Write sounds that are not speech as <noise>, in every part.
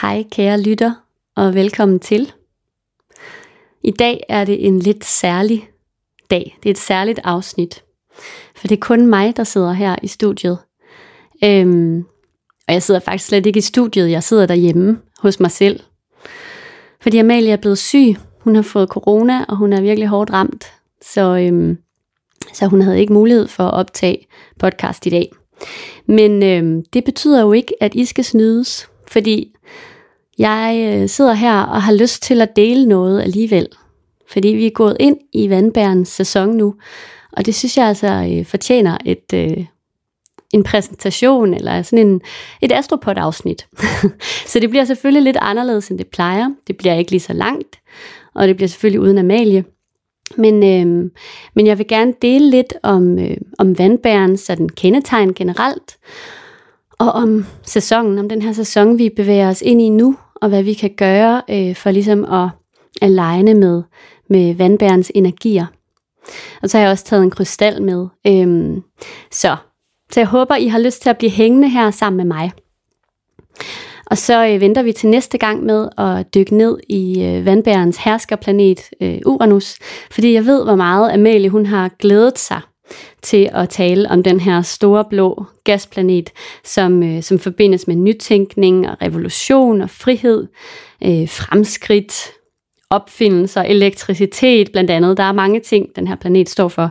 Hej kære lytter, og velkommen til. I dag er det en lidt særlig dag. Det er et særligt afsnit. For det er kun mig, der sidder her i studiet. Øhm, og jeg sidder faktisk slet ikke i studiet, jeg sidder derhjemme hos mig selv. Fordi Amalie er blevet syg. Hun har fået corona, og hun er virkelig hårdt ramt. Så, øhm, så hun havde ikke mulighed for at optage podcast i dag. Men øhm, det betyder jo ikke, at I skal snydes. Fordi jeg øh, sidder her og har lyst til at dele noget alligevel. Fordi vi er gået ind i vandbærens sæson nu, og det synes jeg altså øh, fortjener et, øh, en præsentation, eller sådan en, et astropod-afsnit. <laughs> så det bliver selvfølgelig lidt anderledes, end det plejer. Det bliver ikke lige så langt, og det bliver selvfølgelig uden Amalie. Men, øh, men jeg vil gerne dele lidt om, øh, om vandbærens sådan kendetegn generelt, og om sæsonen, om den her sæson, vi bevæger os ind i nu, og hvad vi kan gøre øh, for ligesom at aligne med, med vandbærens energier. Og så har jeg også taget en krystal med. Øhm, så, så jeg håber, I har lyst til at blive hængende her sammen med mig. Og så øh, venter vi til næste gang med at dykke ned i øh, vandbærens herskerplanet øh, Uranus, fordi jeg ved, hvor meget Amalie hun har glædet sig til at tale om den her store blå gasplanet, som, øh, som forbindes med nytænkning og revolution og frihed, øh, fremskridt, opfindelser, elektricitet blandt andet. Der er mange ting, den her planet står for.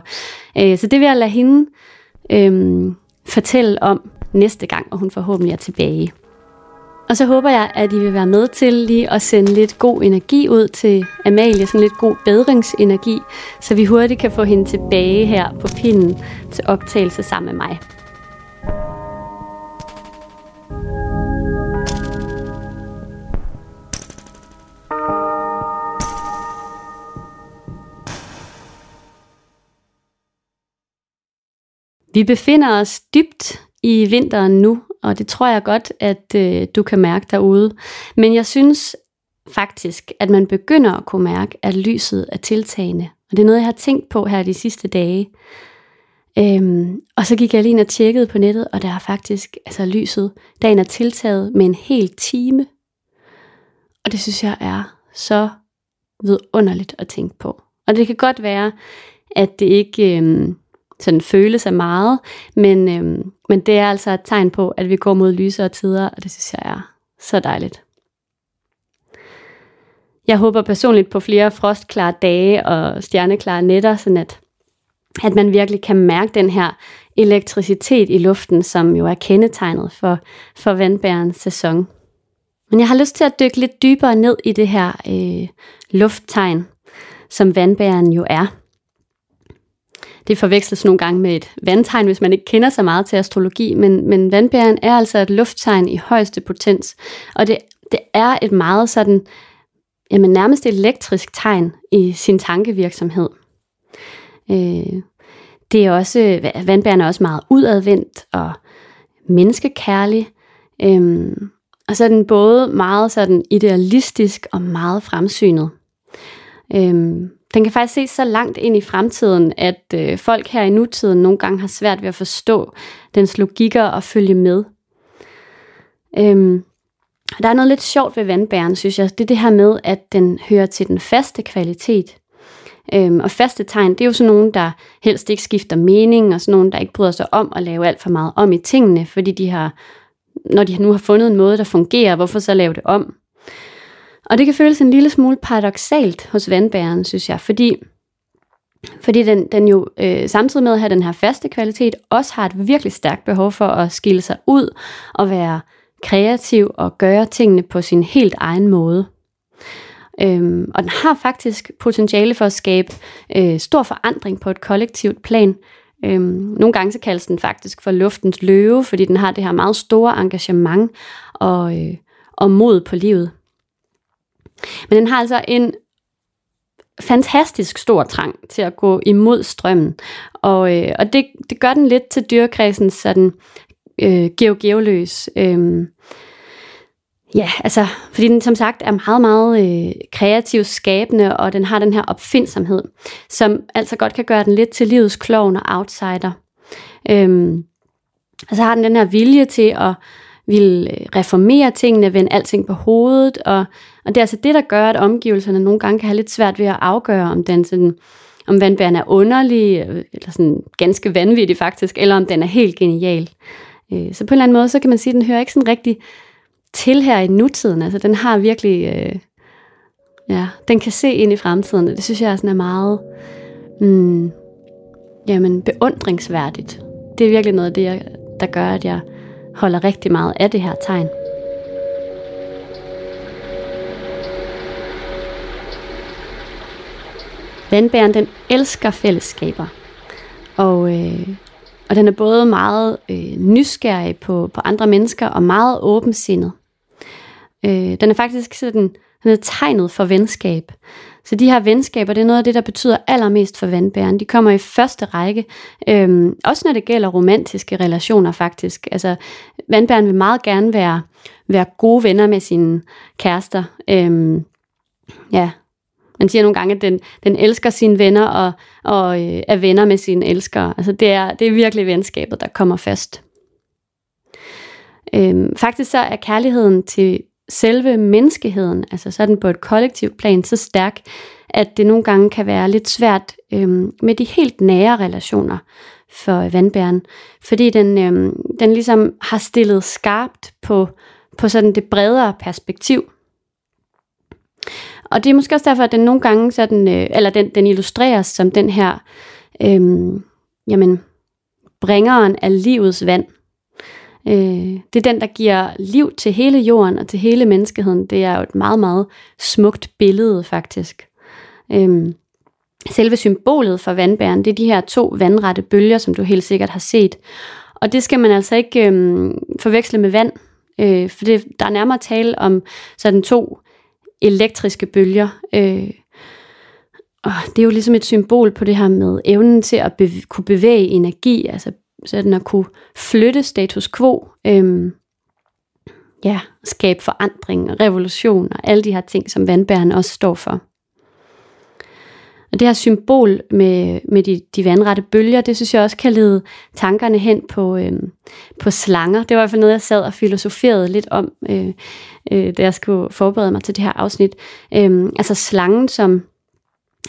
Øh, så det vil jeg lade hende øh, fortælle om næste gang, og hun forhåbentlig er tilbage. Og så håber jeg, at I vil være med til lige at sende lidt god energi ud til Amalie, sådan lidt god bedringsenergi, så vi hurtigt kan få hende tilbage her på pinden til optagelse sammen med mig. Vi befinder os dybt i vinteren nu, og det tror jeg godt, at øh, du kan mærke derude. Men jeg synes faktisk, at man begynder at kunne mærke, at lyset er tiltagende. Og det er noget, jeg har tænkt på her de sidste dage. Øhm, og så gik jeg lige ind og tjekkede på nettet, og der er faktisk, altså lyset, dagen er tiltaget med en hel time. Og det synes jeg er så vidunderligt at tænke på. Og det kan godt være, at det ikke øhm, sådan føles af meget, men, øhm, men det er altså et tegn på, at vi går mod lysere tider, og det synes jeg er så dejligt. Jeg håber personligt på flere frostklare dage og stjerneklare nætter, sådan at, at man virkelig kan mærke den her elektricitet i luften, som jo er kendetegnet for, for vandbærens sæson. Men jeg har lyst til at dykke lidt dybere ned i det her øh, lufttegn, som vandbæren jo er. Det forveksles nogle gange med et vandtegn, hvis man ikke kender så meget til astrologi, men, men vandbæren er altså et lufttegn i højeste potens, og det, det er et meget sådan, jamen nærmest elektrisk tegn i sin tankevirksomhed. Øh, det er også, vandbæren er også meget udadvendt og menneskekærlig, øh, og så er den både meget sådan idealistisk og meget fremsynet. Øhm, den kan faktisk se så langt ind i fremtiden, at øh, folk her i nutiden nogle gange har svært ved at forstå dens logikker og følge med. Øhm, der er noget lidt sjovt ved vandbæren, synes jeg. Det er det her med, at den hører til den faste kvalitet. Øhm, og faste tegn, det er jo sådan nogen, der helst ikke skifter mening, og sådan nogen, der ikke bryder sig om at lave alt for meget om i tingene, fordi de har, når de nu har fundet en måde, der fungerer, hvorfor så lave det om? Og det kan føles en lille smule paradoxalt hos vandbæren, synes jeg, fordi, fordi den, den jo øh, samtidig med at have den her faste kvalitet, også har et virkelig stærkt behov for at skille sig ud og være kreativ og gøre tingene på sin helt egen måde. Øhm, og den har faktisk potentiale for at skabe øh, stor forandring på et kollektivt plan. Øhm, nogle gange så kaldes den faktisk for luftens løve, fordi den har det her meget store engagement og, øh, og mod på livet. Men den har altså en fantastisk stor trang til at gå imod strømmen. Og, øh, og det, det gør den lidt til dyrekredsen sådan øh, geogeoløs. Øh, ja, altså, fordi den som sagt er meget, meget øh, kreativ, skabende, og den har den her opfindsomhed, som altså godt kan gøre den lidt til livets klovn og outsider. Øh, og så har den den her vilje til at vil øh, reformere tingene, vende alting på hovedet, og, og det er altså det, der gør, at omgivelserne nogle gange kan have lidt svært ved at afgøre, om den sådan, om vandbæren er underlig, øh, eller sådan ganske vanvittig faktisk, eller om den er helt genial. Øh, så på en eller anden måde, så kan man sige, at den hører ikke sådan rigtig til her i nutiden. Altså den har virkelig, øh, ja, den kan se ind i fremtiden, og det synes jeg sådan er meget, mm, jamen beundringsværdigt. Det er virkelig noget af det, der gør, at jeg holder rigtig meget af det her tegn. Vandbæren, den elsker fællesskaber. Og, øh, og den er både meget øh, nysgerrig på, på andre mennesker og meget åbensindet. Øh, den er faktisk sådan, den er tegnet for venskab. Så de her venskaber, det er noget af det, der betyder allermest for vandbæren. De kommer i første række, øhm, også når det gælder romantiske relationer faktisk. Altså, vandbæren vil meget gerne være, være gode venner med sine kærester. Øhm, ja, man siger nogle gange, at den, den elsker sine venner og, og øh, er venner med sine elskere. Altså, det er, det er virkelig venskabet, der kommer først. Øhm, faktisk så er kærligheden til selve menneskeheden, altså sådan på et kollektivt plan, så stærk, at det nogle gange kan være lidt svært øhm, med de helt nære relationer for vandbæren, fordi den, øhm, den ligesom har stillet skarpt på, på sådan det bredere perspektiv. Og det er måske også derfor, at den nogle gange sådan, øh, eller den, den illustreres som den her, øh, jamen, bringeren af livets vand. Øh, det er den, der giver liv til hele jorden og til hele menneskeheden. Det er jo et meget, meget smukt billede faktisk. Øh, selve symbolet for vandbæren, det er de her to vandrette bølger, som du helt sikkert har set. Og det skal man altså ikke øh, forveksle med vand, øh, for det, der er nærmere tale om sådan to elektriske bølger. Øh, og det er jo ligesom et symbol på det her med evnen til at bev- kunne bevæge energi, altså sådan at kunne flytte status quo, øh, ja, skabe forandring, revolution og alle de her ting, som vandbæren også står for. Og det her symbol med, med de, de vandrette bølger, det synes jeg også kan lede tankerne hen på, øh, på slanger. Det var i hvert fald noget, jeg sad og filosoferede lidt om, øh, øh, da jeg skulle forberede mig til det her afsnit. Øh, altså slangen som,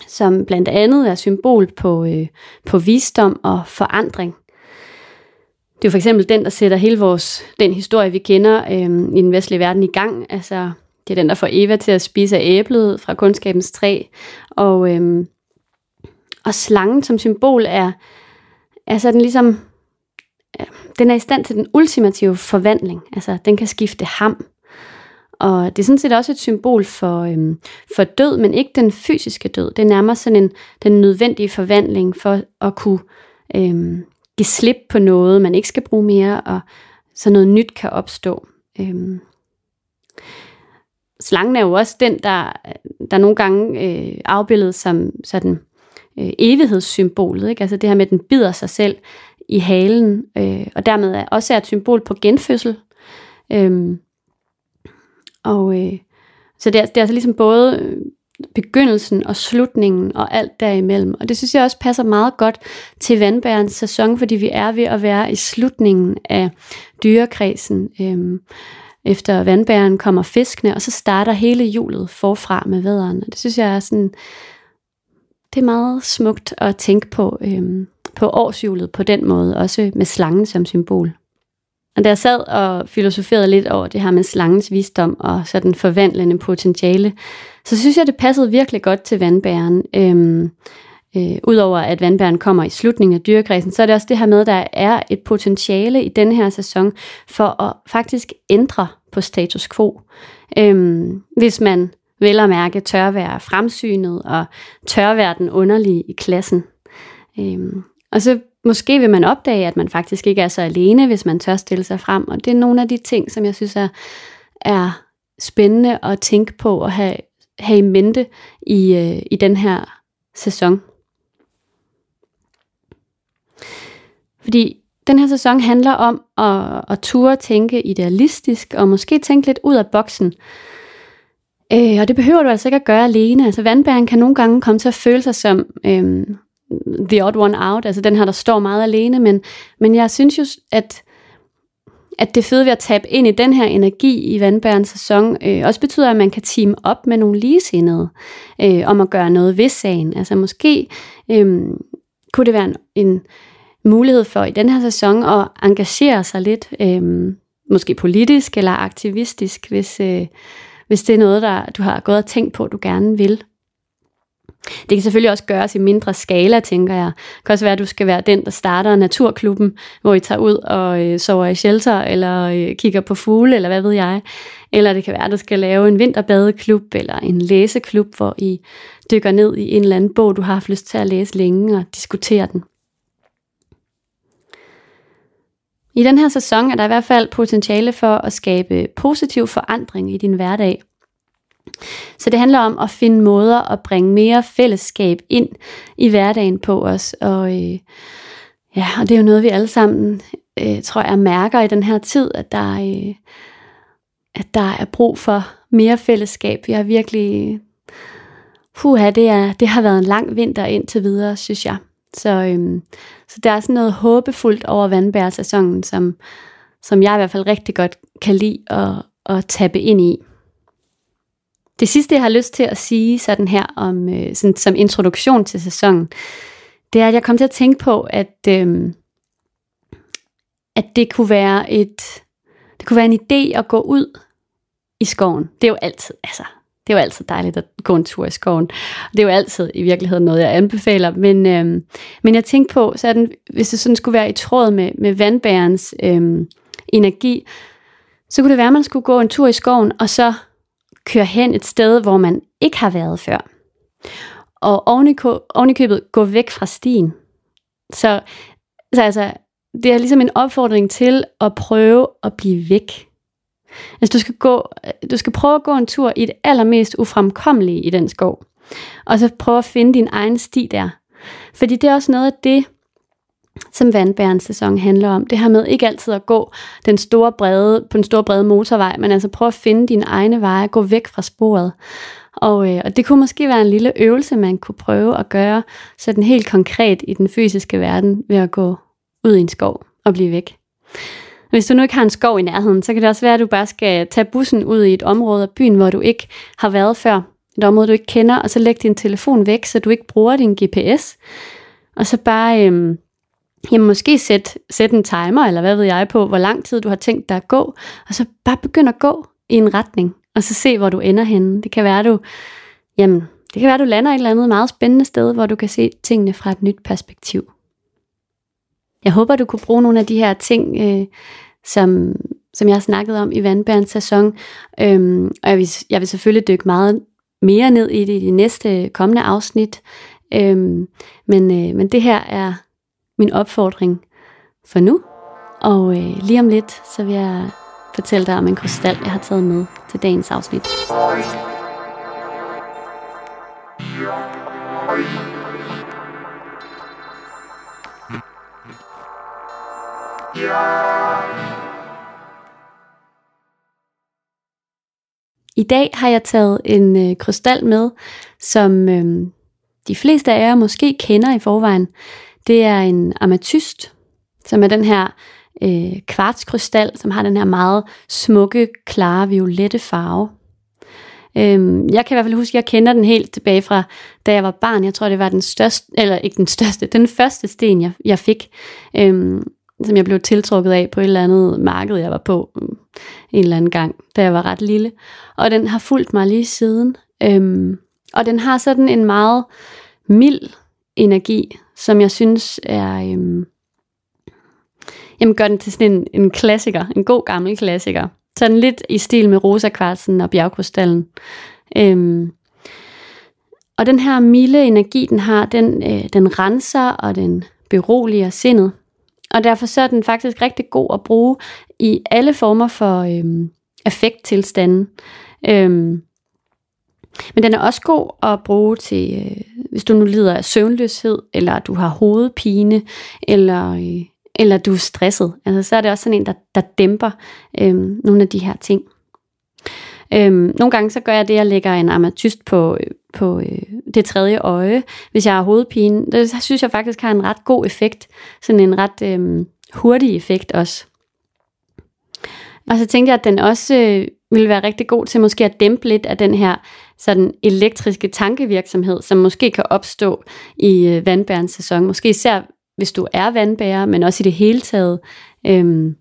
som blandt andet er symbol på, øh, på visdom og forandring. Det er jo for eksempel den, der sætter hele vores, den historie, vi kender øh, i den vestlige verden i gang. Altså, det er den, der får Eva til at spise af æblet fra kundskabens træ. Og, øhm, og slangen som symbol er, er sådan ligesom, den er i stand til den ultimative forvandling. Altså, den kan skifte ham. Og det er sådan set også et symbol for, øhm, for død, men ikke den fysiske død. Det er nærmere sådan en, den nødvendige forvandling for at kunne øhm, give slip på noget, man ikke skal bruge mere, og så noget nyt kan opstå. Øhm. Slangen er jo også den, der, der nogle gange øh, afbildet som sådan øh, evighedssymbolet. Ikke? Altså det her med, at den bider sig selv i halen, øh, og dermed er også er et symbol på genfødsel. Øhm. Og øh, så det er, det er altså ligesom både øh, begyndelsen og slutningen og alt derimellem. Og det synes jeg også passer meget godt til vandbærens sæson, fordi vi er ved at være i slutningen af dyrekredsen. Øhm, efter vandbæren kommer fiskene, og så starter hele julet forfra med vædderen. Og det synes jeg er sådan, det er meget smukt at tænke på, øhm, på årshjulet på den måde, også med slangen som symbol. Og da jeg sad og filosoferede lidt over det her med slangens visdom og sådan forvandlende potentiale, så synes jeg, det passede virkelig godt til vandbæren. Øhm, øh, Udover at vandbæren kommer i slutningen af dyrekredsen, så er det også det her med, at der er et potentiale i denne her sæson for at faktisk ændre på status quo. Øhm, hvis man vel at mærke tør være fremsynet og tør være den underlige i klassen. Øhm, og så måske vil man opdage, at man faktisk ikke er så alene, hvis man tør stille sig frem. Og det er nogle af de ting, som jeg synes er, er spændende at tænke på og have, have i mente i, øh, i den her sæson. Fordi den her sæson handler om at, at ture tænke idealistisk og måske tænke lidt ud af boksen. Øh, og det behøver du altså ikke at gøre alene. Altså vandbæren kan nogle gange komme til at føle sig som øh, the odd one out, altså den her, der står meget alene, men, men jeg synes jo, at at det fede ved at tabe ind i den her energi i vandbærens sæson, øh, også betyder, at man kan team op med nogle ligesindede øh, om at gøre noget ved sagen. Altså måske øh, kunne det være en, en mulighed for i den her sæson at engagere sig lidt, øh, måske politisk eller aktivistisk, hvis, øh, hvis det er noget, der du har gået og tænkt på, du gerne vil. Det kan selvfølgelig også gøres i mindre skala, tænker jeg. Det kan også være, at du skal være den, der starter naturklubben, hvor I tager ud og øh, sover i shelter, eller øh, kigger på fugle, eller hvad ved jeg. Eller det kan være, at du skal lave en vinterbadeklub, eller en læseklub, hvor I dykker ned i en eller anden bog, du har haft lyst til at læse længe, og diskutere den. I den her sæson er der i hvert fald potentiale for at skabe positiv forandring i din hverdag – så det handler om at finde måder at bringe mere fællesskab ind i hverdagen på os. Og, øh, ja, og det er jo noget, vi alle sammen, øh, tror jeg, mærker i den her tid, at der, øh, at der er brug for mere fællesskab. Vi har virkelig... Puha, det, er, det har været en lang vinter indtil videre, synes jeg. Så, øhm, så der er sådan noget håbefuldt over vandbærsæsonen, som, som jeg i hvert fald rigtig godt kan lide at, at tappe ind i. Det sidste, jeg har lyst til at sige sådan her om, øh, sådan, som introduktion til sæsonen, det er, at jeg kom til at tænke på, at, øh, at det kunne være et, det kunne være en idé at gå ud i skoven. Det er jo altid, altså, det er jo altid dejligt at gå en tur i skoven. Det er jo altid i virkeligheden noget, jeg anbefaler. Men, øhm, men jeg tænkte på, så den, hvis det sådan skulle være i tråd med, med vandbærens øhm, energi, så kunne det være, at man skulle gå en tur i skoven, og så køre hen et sted, hvor man ikke har været før. Og ovenikøbet gå væk fra stien. Så, så altså, det er ligesom en opfordring til at prøve at blive væk. Altså du skal, gå, øh, du skal prøve at gå en tur i det allermest ufremkommelige i den skov. Og så prøve at finde din egen sti der. Fordi det er også noget af det, som vandbærens sæson handler om. Det her med ikke altid at gå den store brede, på den store brede motorvej, men altså prøve at finde dine egne veje, gå væk fra sporet. Og, øh, og det kunne måske være en lille øvelse, man kunne prøve at gøre sådan helt konkret i den fysiske verden ved at gå ud i en skov og blive væk. Hvis du nu ikke har en skov i nærheden, så kan det også være, at du bare skal tage bussen ud i et område af byen, hvor du ikke har været før. Et område, du ikke kender, og så læg din telefon væk, så du ikke bruger din GPS. Og så bare øh, jamen måske sæt, sæt en timer, eller hvad ved jeg, på, hvor lang tid du har tænkt dig at gå, og så bare begynd at gå i en retning, og så se, hvor du ender henne. Det kan være, du, jamen, det kan være, du lander et eller andet meget spændende sted, hvor du kan se tingene fra et nyt perspektiv. Jeg håber, du kunne bruge nogle af de her ting, øh, som, som jeg har snakket om i Vandbærens sæson. Øhm, og jeg vil, jeg vil selvfølgelig dykke meget mere ned i det i de næste kommende afsnit. Øhm, men, øh, men det her er min opfordring for nu. Og øh, lige om lidt, så vil jeg fortælle dig om en krystal, jeg har taget med til dagens afsnit. I dag har jeg taget en øh, krystal med, som øh, de fleste af jer måske kender i forvejen. Det er en ametyst, som er den her øh, kvartskrystal, som har den her meget smukke, klare, violette farve. Øhm, jeg kan i hvert fald huske, at jeg kender den helt tilbage fra, da jeg var barn. Jeg tror, det var den største, eller ikke den største, den første sten, jeg, jeg fik, øhm, som jeg blev tiltrukket af på et eller andet marked, jeg var på mm, en eller anden gang, da jeg var ret lille. Og den har fulgt mig lige siden. Øhm, og den har sådan en meget mild energi, som jeg synes er... Øhm, jamen gør den til sådan en, en klassiker, en god gammel klassiker. Sådan lidt i stil med rosa kvartsen og bjergkrystallen. Øhm, og den her milde energi, den har, den, øh, den renser og den beroliger sindet. Og derfor så er den faktisk rigtig god at bruge i alle former for øhm, affekttilstanden. Øhm, men den er også god at bruge til, øh, hvis du nu lider af søvnløshed, eller du har hovedpine, eller, øh, eller du er stresset. Altså, så er det også sådan en, der, der dæmper øh, nogle af de her ting. Øhm, nogle gange så gør jeg det, at jeg lægger en ametyst på, på øh, øh det tredje øje, hvis jeg har hovedpine. Det synes jeg faktisk har en ret god effekt. Sådan en ret øh, hurtig effekt også. Og så tænkte jeg, at den også øh, ville være rigtig god til måske at dæmpe lidt af den her sådan elektriske tankevirksomhed, som måske kan opstå i øh, vandbærens sæson. Måske især hvis du er vandbærer, men også i det hele taget. Øhm,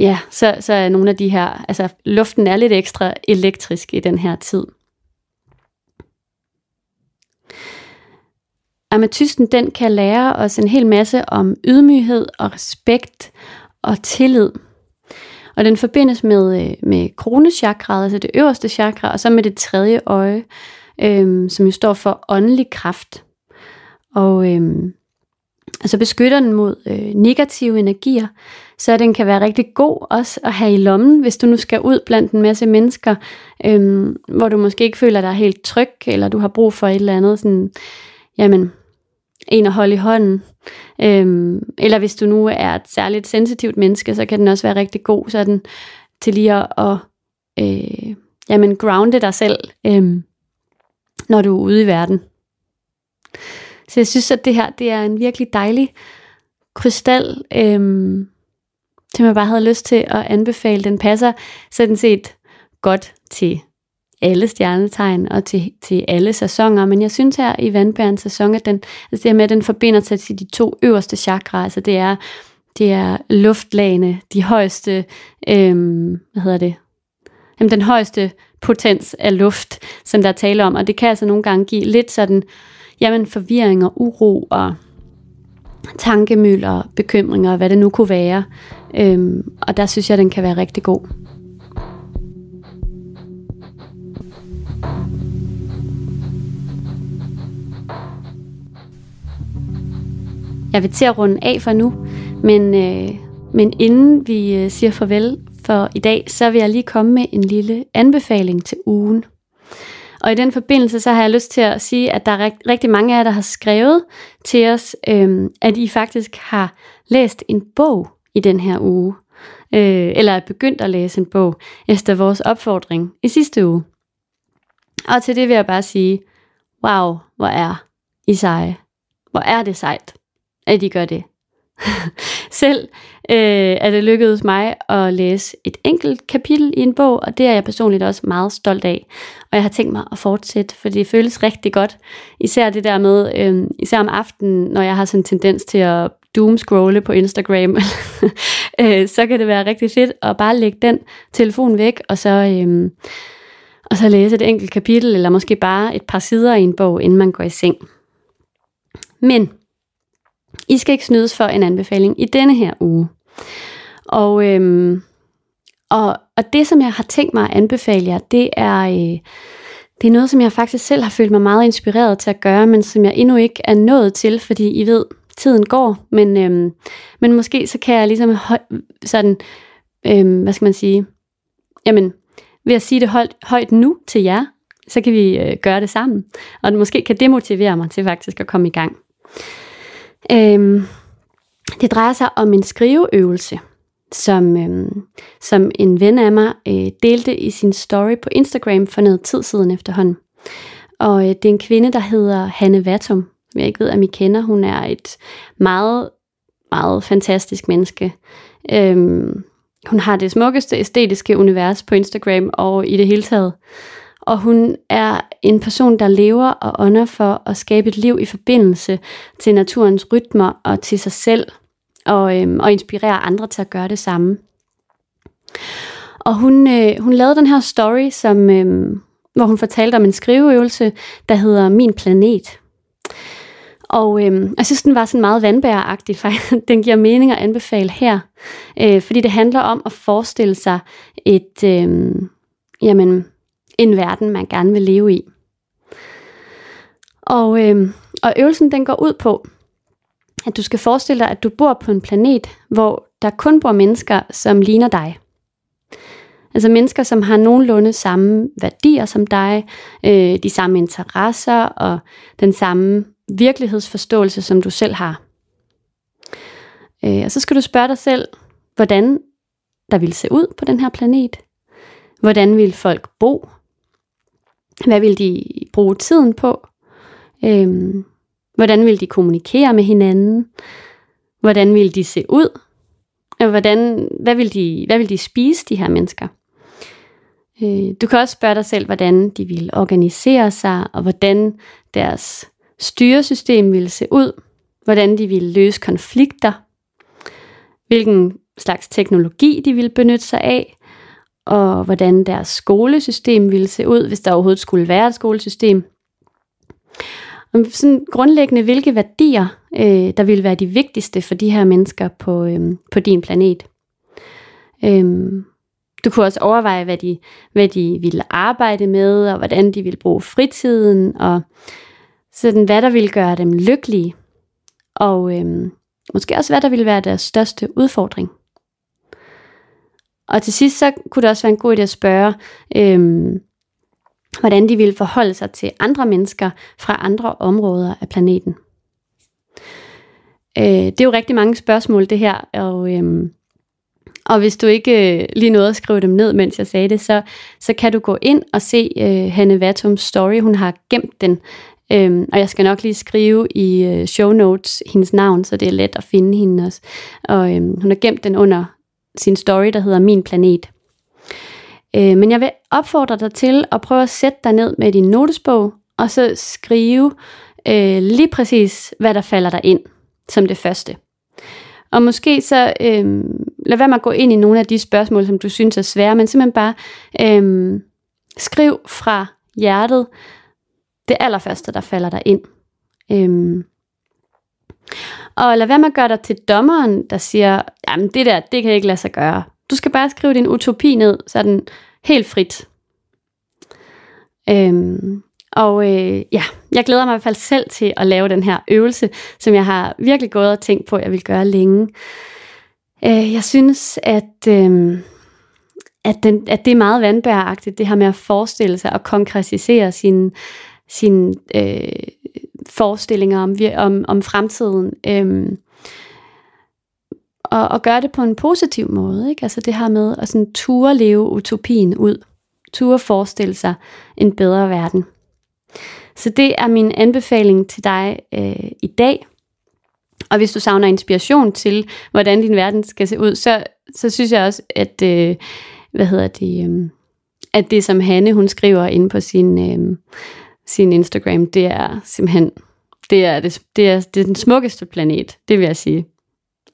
ja, så, så er nogle af de her, altså luften er lidt ekstra elektrisk i den her tid. Amatysten, den kan lære os en hel masse om ydmyghed og respekt og tillid. Og den forbindes med, øh, med kronechakraet, altså det øverste chakra, og så med det tredje øje, øhm, som jo står for åndelig kraft. Og øhm, altså beskytter den mod øh, negative energier, så den kan være rigtig god også at have i lommen, hvis du nu skal ud blandt en masse mennesker, øhm, hvor du måske ikke føler dig helt tryg, eller du har brug for et eller andet, sådan, jamen, en at holde i hånden. Øhm, eller hvis du nu er et særligt sensitivt menneske, så kan den også være rigtig god sådan, til lige at, at øh, jamen, grounde dig selv, øh, når du er ude i verden. Så jeg synes, at det her det er en virkelig dejlig krystal, øhm, som jeg bare havde lyst til at anbefale. Den passer sådan set godt til alle stjernetegn og til, til alle sæsoner, men jeg synes her i vandbærens sæson, at den, altså det her med, at den forbinder sig til de to øverste chakra, altså det er, det er luftlagene, de højeste, øhm, hvad hedder det, jamen den højeste potens af luft, som der taler om, og det kan altså nogle gange give lidt sådan, jamen forvirring og uro og tankemøller, bekymringer, hvad det nu kunne være. Øhm, og der synes jeg, den kan være rigtig god. Jeg vil til at runde af for nu, men, øh, men inden vi øh, siger farvel for i dag, så vil jeg lige komme med en lille anbefaling til ugen. Og i den forbindelse, så har jeg lyst til at sige, at der er rigtig mange af jer, der har skrevet til os, øh, at I faktisk har læst en bog i den her uge. Øh, eller er begyndt at læse en bog efter vores opfordring i sidste uge. Og til det vil jeg bare sige, wow, hvor er I seje. Hvor er det sejt, at I gør det. <laughs> Selv øh, er det lykkedes mig at læse et enkelt kapitel i en bog, og det er jeg personligt også meget stolt af. Og jeg har tænkt mig at fortsætte, for det føles rigtig godt. Især det der med, øh, især om aftenen, når jeg har sådan en tendens til at doomscrolle på Instagram, <laughs> øh, så kan det være rigtig fedt at bare lægge den telefon væk, og så, øh, og så læse et enkelt kapitel, eller måske bare et par sider i en bog, inden man går i seng. Men i skal ikke snydes for en anbefaling i denne her uge. Og, øhm, og, og det, som jeg har tænkt mig at anbefale jer, det er, øh, det er noget, som jeg faktisk selv har følt mig meget inspireret til at gøre, men som jeg endnu ikke er nået til, fordi I ved, tiden går, men, øhm, men måske så kan jeg ligesom høj, sådan, øhm, hvad skal man sige, jamen, ved at sige det højt, højt nu til jer, så kan vi øh, gøre det sammen, og måske kan det motivere mig til faktisk at komme i gang. Øhm, det drejer sig om en skriveøvelse, som, øhm, som en ven af mig øh, delte i sin story på Instagram for noget tid siden efterhånden. Og øh, det er en kvinde, der hedder Hanne Vatum. Jeg ikke ved, om I kender. Hun er et meget, meget fantastisk menneske. Øhm, hun har det smukkeste æstetiske univers på Instagram og i det hele taget og hun er en person, der lever og ånder for at skabe et liv i forbindelse til naturens rytmer og til sig selv, og, øhm, og inspirere andre til at gøre det samme. Og hun, øh, hun lavede den her story, som, øh, hvor hun fortalte om en skriveøvelse, der hedder Min Planet. Og øh, jeg synes, den var sådan meget vandbæragtig, <laughs> faktisk. Den giver mening at anbefale her, øh, fordi det handler om at forestille sig et, øh, jamen, en verden, man gerne vil leve i. Og, øh, og øvelsen den går ud på, at du skal forestille dig, at du bor på en planet, hvor der kun bor mennesker, som ligner dig. Altså mennesker, som har nogenlunde samme værdier som dig, øh, de samme interesser og den samme virkelighedsforståelse, som du selv har. Øh, og så skal du spørge dig selv, hvordan der vil se ud på den her planet. Hvordan vil folk bo? Hvad vil de bruge tiden på? Øhm, hvordan vil de kommunikere med hinanden? Hvordan vil de se ud? Og hvordan, hvad, vil de, hvad vil de spise, de her mennesker? Øh, du kan også spørge dig selv, hvordan de vil organisere sig, og hvordan deres styresystem vil se ud, hvordan de vil løse konflikter, hvilken slags teknologi de vil benytte sig af, og hvordan deres skolesystem ville se ud, hvis der overhovedet skulle være et skolesystem. Og sådan grundlæggende, hvilke værdier, øh, der ville være de vigtigste for de her mennesker på, øh, på din planet. Øh, du kunne også overveje, hvad de, hvad de ville arbejde med, og hvordan de ville bruge fritiden, og sådan, hvad der ville gøre dem lykkelige. Og øh, måske også, hvad der ville være deres største udfordring. Og til sidst, så kunne det også være en god idé at spørge, øhm, hvordan de ville forholde sig til andre mennesker fra andre områder af planeten. Øh, det er jo rigtig mange spørgsmål, det her, og øhm, og hvis du ikke øh, lige nåede at skrive dem ned, mens jeg sagde det, så, så kan du gå ind og se øh, Hanne Vatums story. Hun har gemt den. Øhm, og jeg skal nok lige skrive i øh, show notes hendes navn, så det er let at finde hende også. Og øhm, hun har gemt den under sin story, der hedder Min Planet. Øh, men jeg vil opfordre dig til at prøve at sætte dig ned med din notesbog, og så skrive øh, lige præcis, hvad der falder dig ind som det første. Og måske så øh, lad være med at gå ind i nogle af de spørgsmål, som du synes er svære, men simpelthen bare øh, skriv fra hjertet det allerførste, der falder dig ind. Øh, og lad være med at gøre dig til dommeren, der siger, jamen det der, det kan ikke lade sig gøre. Du skal bare skrive din utopi ned, så den helt frit. Øhm, og øh, ja, jeg glæder mig i hvert fald selv til at lave den her øvelse, som jeg har virkelig gået og tænkt på, at jeg vil gøre længe. Øh, jeg synes, at, øh, at, den, at det er meget vandbæragtigt, det her med at forestille sig og konkretisere sine, sin, øh, forestillinger om, om, om fremtiden. Øh, og, og gøre det på en positiv måde. Ikke? Altså det her med at sådan ture leve utopien ud. Ture forestille sig en bedre verden. Så det er min anbefaling til dig øh, i dag. Og hvis du savner inspiration til, hvordan din verden skal se ud, så, så synes jeg også, at, øh, hvad hedder det, øh, at det som Hanne, hun skriver ind på sin, øh, sin Instagram, det er simpelthen, det er, det, det, er, det er den smukkeste planet, det vil jeg sige.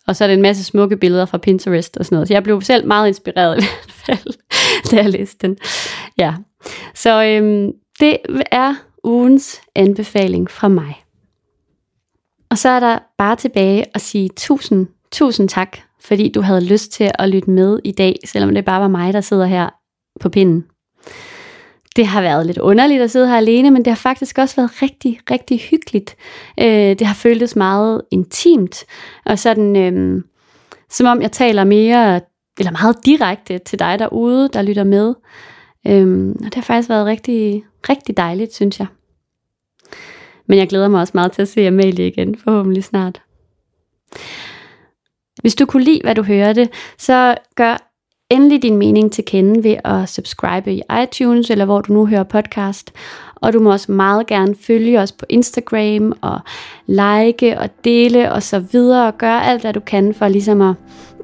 Og så er det en masse smukke billeder fra Pinterest og sådan noget. Så jeg blev selv meget inspireret i hvert fald, <laughs> da jeg læste den. Ja, så øhm, det er ugens anbefaling fra mig. Og så er der bare tilbage at sige tusind, tusind tak, fordi du havde lyst til at lytte med i dag, selvom det bare var mig, der sidder her på pinden. Det har været lidt underligt at sidde her alene, men det har faktisk også været rigtig, rigtig hyggeligt. Øh, det har føltes meget intimt, og sådan, øh, som om jeg taler mere, eller meget direkte til dig derude, der lytter med. Øh, og det har faktisk været rigtig, rigtig dejligt, synes jeg. Men jeg glæder mig også meget til at se Amalie igen, forhåbentlig snart. Hvis du kunne lide, hvad du hørte, så gør endelig din mening til kende ved at subscribe i iTunes, eller hvor du nu hører podcast. Og du må også meget gerne følge os på Instagram, og like og dele og så videre, og gøre alt, hvad du kan for ligesom at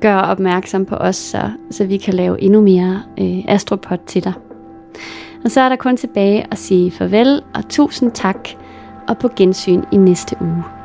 gøre opmærksom på os, så, så vi kan lave endnu mere øh, Astropod til dig. Og så er der kun tilbage at sige farvel og tusind tak, og på gensyn i næste uge.